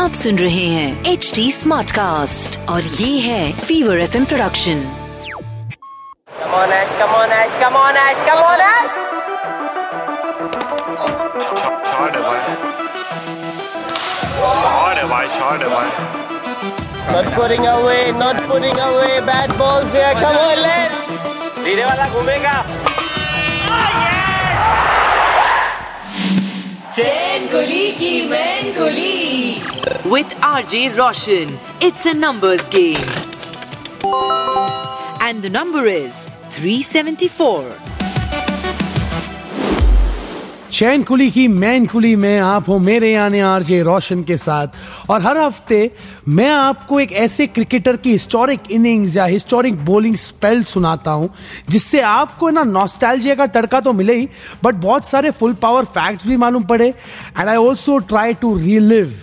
आप सुन रहे हैं एच डी स्मार्ट कास्ट और ये है fever F M production Chain Kulii की Main Kulii R J Roshan it's a numbers game and the number is 374 Chain Kulii की, मैन कुली में आप हो, मेरे यानी आरजे रोशन के साथ। और हर हफ़्ते मैं आपको एक ऐसे क्रिकेटर की हिस्टोरिक इनिंग्स या हिस्टोरिक बॉलिंग स्पेल सुनाता हूँ, जिससे आपको ना नॉस्टैल्जिया का तड़का तो मिले ही बट बहुत सारे फुल पावर फैक्ट्स भी मालूम पड़े and I also try to relive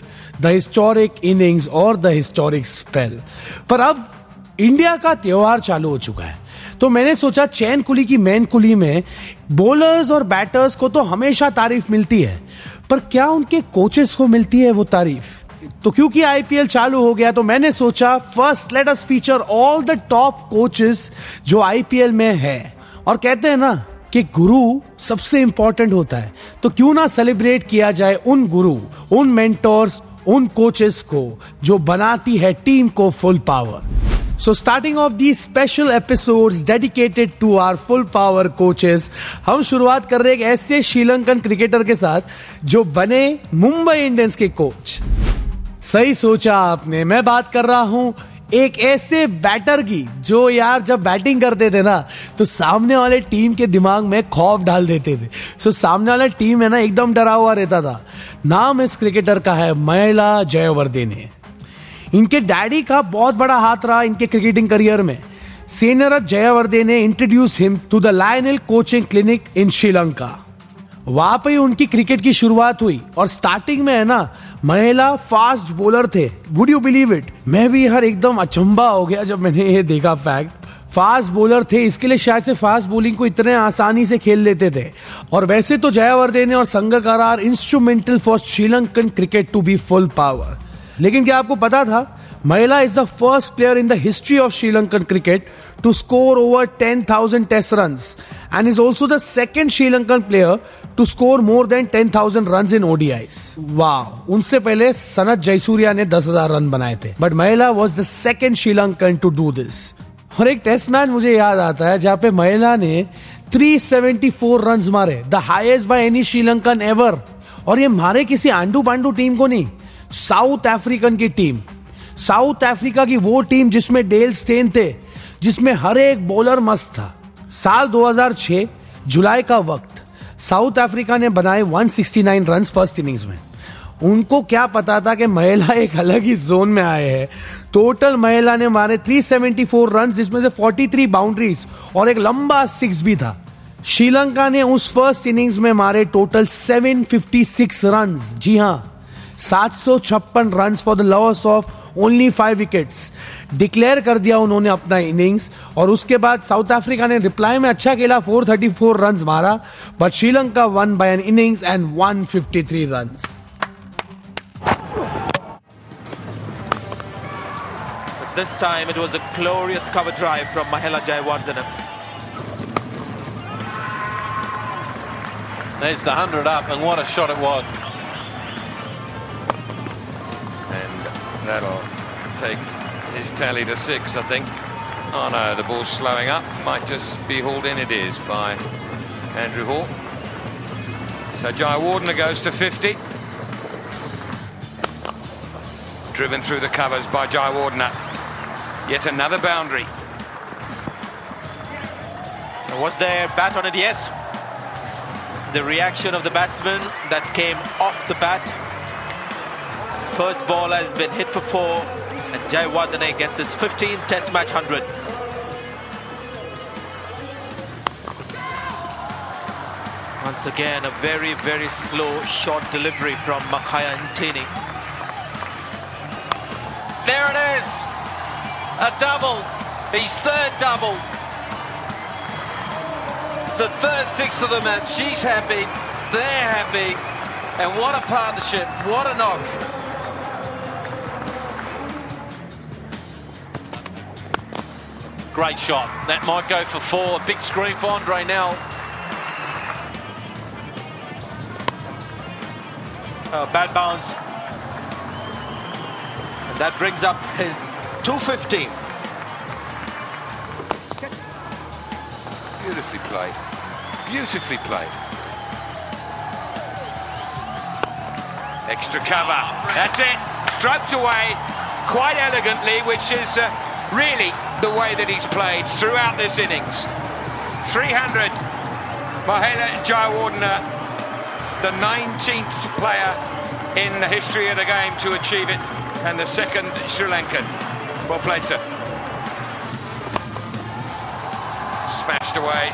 the historic innings और द हिस्टोरिक स्पेल पर अब इंडिया का त्योहार चालू हो चुका है। तो मैंने सोचा चैन कुली की मैन कुली में बॉलर्स और बैटर्स को तो हमेशा तारीफ़ मिलती है। पर क्या उनके कोचेस को मिलती है वो तारीफ़? तो क्योंकि आईपीएल चालू हो गया तो मैंने सोचा first let us feature all the top coaches जो आईपीएल में है। और कहते हैं ना कि गुरु सबसे इंपॉर्टेंट होता है। तो क्यों ना सेलिब्रेट किया जाए उन गुरु, उन मेंटोर्स उन कोचेस को जो बनाती है टीम को full power so starting of the special episode dedicated to our full power coaches हम शुरुआत कर रहे हैं एक ऐसे श्रीलंकन क्रिकेटर के साथ जो बने मुंबई इंडियंस के कोच सही सोचा आपने, मैं बात कर रहा हूँ एक ऐसे बैटर की जो यार जब बैटिंग करते थे ना तो सामने वाले टीम के दिमाग में खौफ डाल देते थे। सो सामने वाला टीम है ना, एकदम डरा हुआ रहता था। नाम इस क्रिकेटर का है महिला जयवर्धने। इनके डैडी का बहुत बड़ा हाथ रहा इनके क्रिकेटिंग करियर में। सेनरत जयवर्धे ने introduce him to the Lionel coaching clinic in Sri Lanka वहाँ पे ही उनकी क्रिकेट की शुरुआत हुई और स्टार्टिंग में है ना, महिला फास्ट बॉलर थे। वुड यू बिलीव इट मैं भी हर एकदम अचंबा हो गया जब मैंने ये देखा फैक्ट फास्ट बॉलर थे, इसके लिए शायद से फास्ट बॉलिंग को इतने आसानी से खेल लेते थे। और वैसे तो जयवर्धने और Sangakkara instrumental for Sri Lankan cricket to be full power लेकिन क्या आपको पता था? Mahela is the first player in the history of Sri Lankan cricket to score over ten thousand test run and is also the second Sri Lankan player to score more than ten thousand run in ODIs वाह उनसे पहले सनत जयसूर्या ने दस हज़ार run बनाए थे. But Mahela was the second Sri Lankan to do this और एक टेस्ट मैच मुझे याद आता है जहाँ पे महिला ने 374 रन्स मारे. The highest by any Sri Lankan ever और ये मारे किसी आंडू पांडू टीम को नहीं. साउथ अफ्रीकन की टीम साउथ अफ्रीका की वो टीम जिसमें डेल स्टेन थे, जिसमें हर एक बॉलर मस्त था। साल 2006 जुलाई का वक्त, साउथ अफ्रीका ने बनाए 169 रन फ़र्स्ट इनिंग्स में। उनको क्या पता था कि महिला एक अलग ही जोन में आए हैं। टोटल महिला ने मारे 374 रन जिसमें से 43 बाउंड्रीज और एक लंबा सिक्स भी था। श्रीलंका ने उस फ़र्स्ट इनिंग्स में मारे टोटल 756 रन जी हाँ सात सौ छप्पन run for the loss of only five wickets declare कर दिया उन्होंने अपना इनिंग्स और उसके बाद साउथ अफ्रीका ने रिप्लाई में अच्छा खेला 434 रन मारा but Sri Lanka won by an innings and 153 run This time it was a glorious cover drive from Mahela Jayawardene. There's the 100 up, and what a shot it was. That'll take his tally to six, I think. Oh no, the ball's slowing up. Might just be hauled in. It is by Andrew Hall. So Jai Wardner goes to 50. Driven through the covers by Jai Wardner. Yet another boundary. Was there bat on it? Yes. The reaction of the batsman that came off the bat. First ball has been hit for four, and Jai Wardene gets his 15th Test match 100. Once again, a very, very slow short delivery from Makaya Ntini. There it is. A double. His third double. The first six of the match. She's happy. They're happy. And what a partnership. What a knock. Great shot. That might go for four. Big screen for Andre now. Uh, bad bounce. And that brings up his 250. Beautifully played. Beautifully played. Extra cover. That's it. Stroked away quite elegantly, which is uh, really the way that he's played throughout this innings. 300. Mahela Jayawardena, the 19th player in the history of the game to achieve it, and the second Sri Lankan. Well played, sir. Smashed away.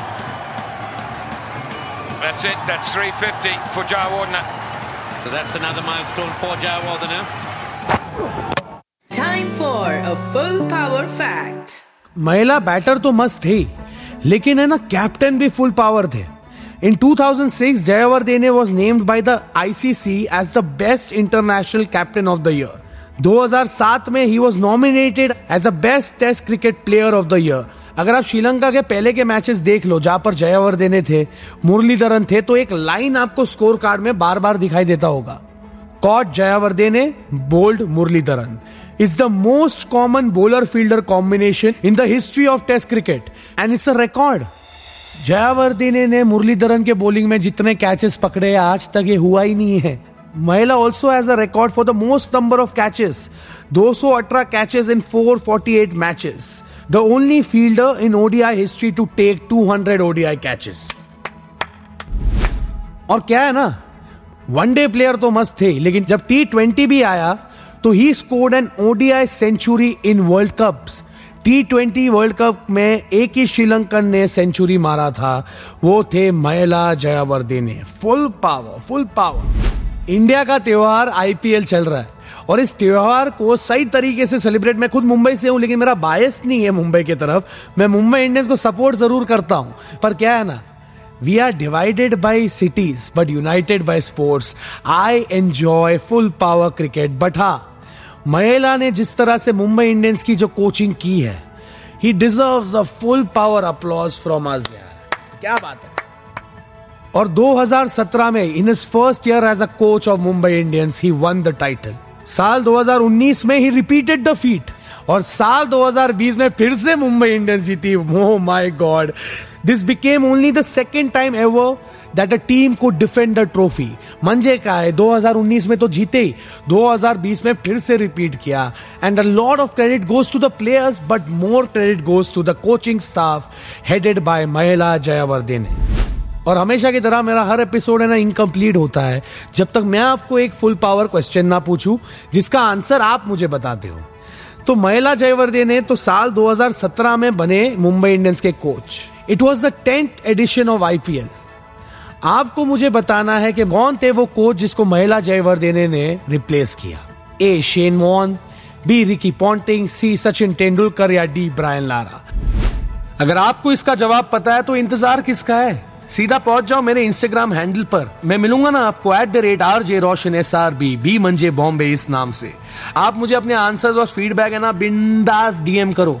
That's it. That's 350 for Jayawardena. So that's another milestone for Jayawardena. For a full power fact. Mahela batter तो मस्त थी लेकिन है ना captain भी full power थे In 2006, Jayawardene was named by the ICC as the best international captain of the year. 2007 में ही was nominated as the best test cricket player of the year अगर आप श्रीलंका के पहले के मैचेस देख लो जहाँ पर जयावर्देने थे मुरलीधरन थे तो एक लाइन आपको स्कोर कार्ड में बार बार दिखाई देता होगा caught Jayawardene bowled Muralitharan is the most common bowler fielder combination in the history of test cricket. And it's a record. Jayawardene ने मुरलीधरन के बॉलिंग में जितने कैचेस पकड़े आज तक ये हुआ ही नहीं है Mahela also has a record for the most number of catches 218 catches in 448 matches the only fielder in ODI history to take 200 ODI catches और क्या है ना? वनडे प्लेयर तो मस्त थे, लेकिन जब टी ट्वेंटी भी आया तो he scored an ODI century in world cups T twenty world cup में एक ही श्रीलंकन ने सेंचुरी मारा था। वो थे Mahela Jayawardene. Full power full power India का त्योहार आईपीएल चल रहा है। और इस त्योहार को सही तरीके से सेलिब्रेट मैं खुद मुंबई से हूँ, लेकिन मेरा बायस नहीं है मुंबई की तरफ़। मैं मुंबई इंडियंस को सपोर्ट ज़रूर करता हूँ। पर क्या है ना we are divided by cities but united by sports I enjoy full power cricket but हाँ महिला ने जिस तरह से मुंबई इंडियंस की जो कोचिंग की है ही deserve a full power applause from यार। क्या बात है। और 2017 में in first year as a coach of Mumbai Indians he won the title साल 2019 में ही रिपीटेड द फीट और साल 2020 में फिर से मुंबई इंडियंस जीती। ओ my God this became only the second time ever that a team को डिफेंड द ट्रॉफी मंजे का है 2019 में तो जीते ही 2020 में फिर से रिपीट किया and a lot of credit goes to the players but more credit goes to the coaching staff headed by Mahela Jayawardene और हमेशा की तरह मेरा हर एपिसोड है ना इनकम्प्लीट होता है। जब तक मैं आपको एक फुल पावर क्वेश्चन ना पूछूँ, जिसका आंसर आप मुझे बताते हो। तो महिला जयवर्धे ने तो साल 2017 में बने मुंबई इंडियंस के coach it was the tenth edition of IPL आपको मुझे बताना है कि कौन थे वो कोच जिसको महिला जयवर्धने ने रिप्लेस किया? A Shane Warne B Ricky Ponting C Sachin Tendulkar या डी ब्रायन लारा अगर आपको इसका जवाब पता है तो इंतज़ार किसका है? सीधा पहुँच जाओ मेरे इंस्टाग्राम हैंडल पर। मैं मिलूँगा ना आपको at the rate R J Roshan S R B B मंजे बॉम्बे इस नाम से। आप मुझे अपने आंसर और फीडबैक है ना बिंदास डीएम करो।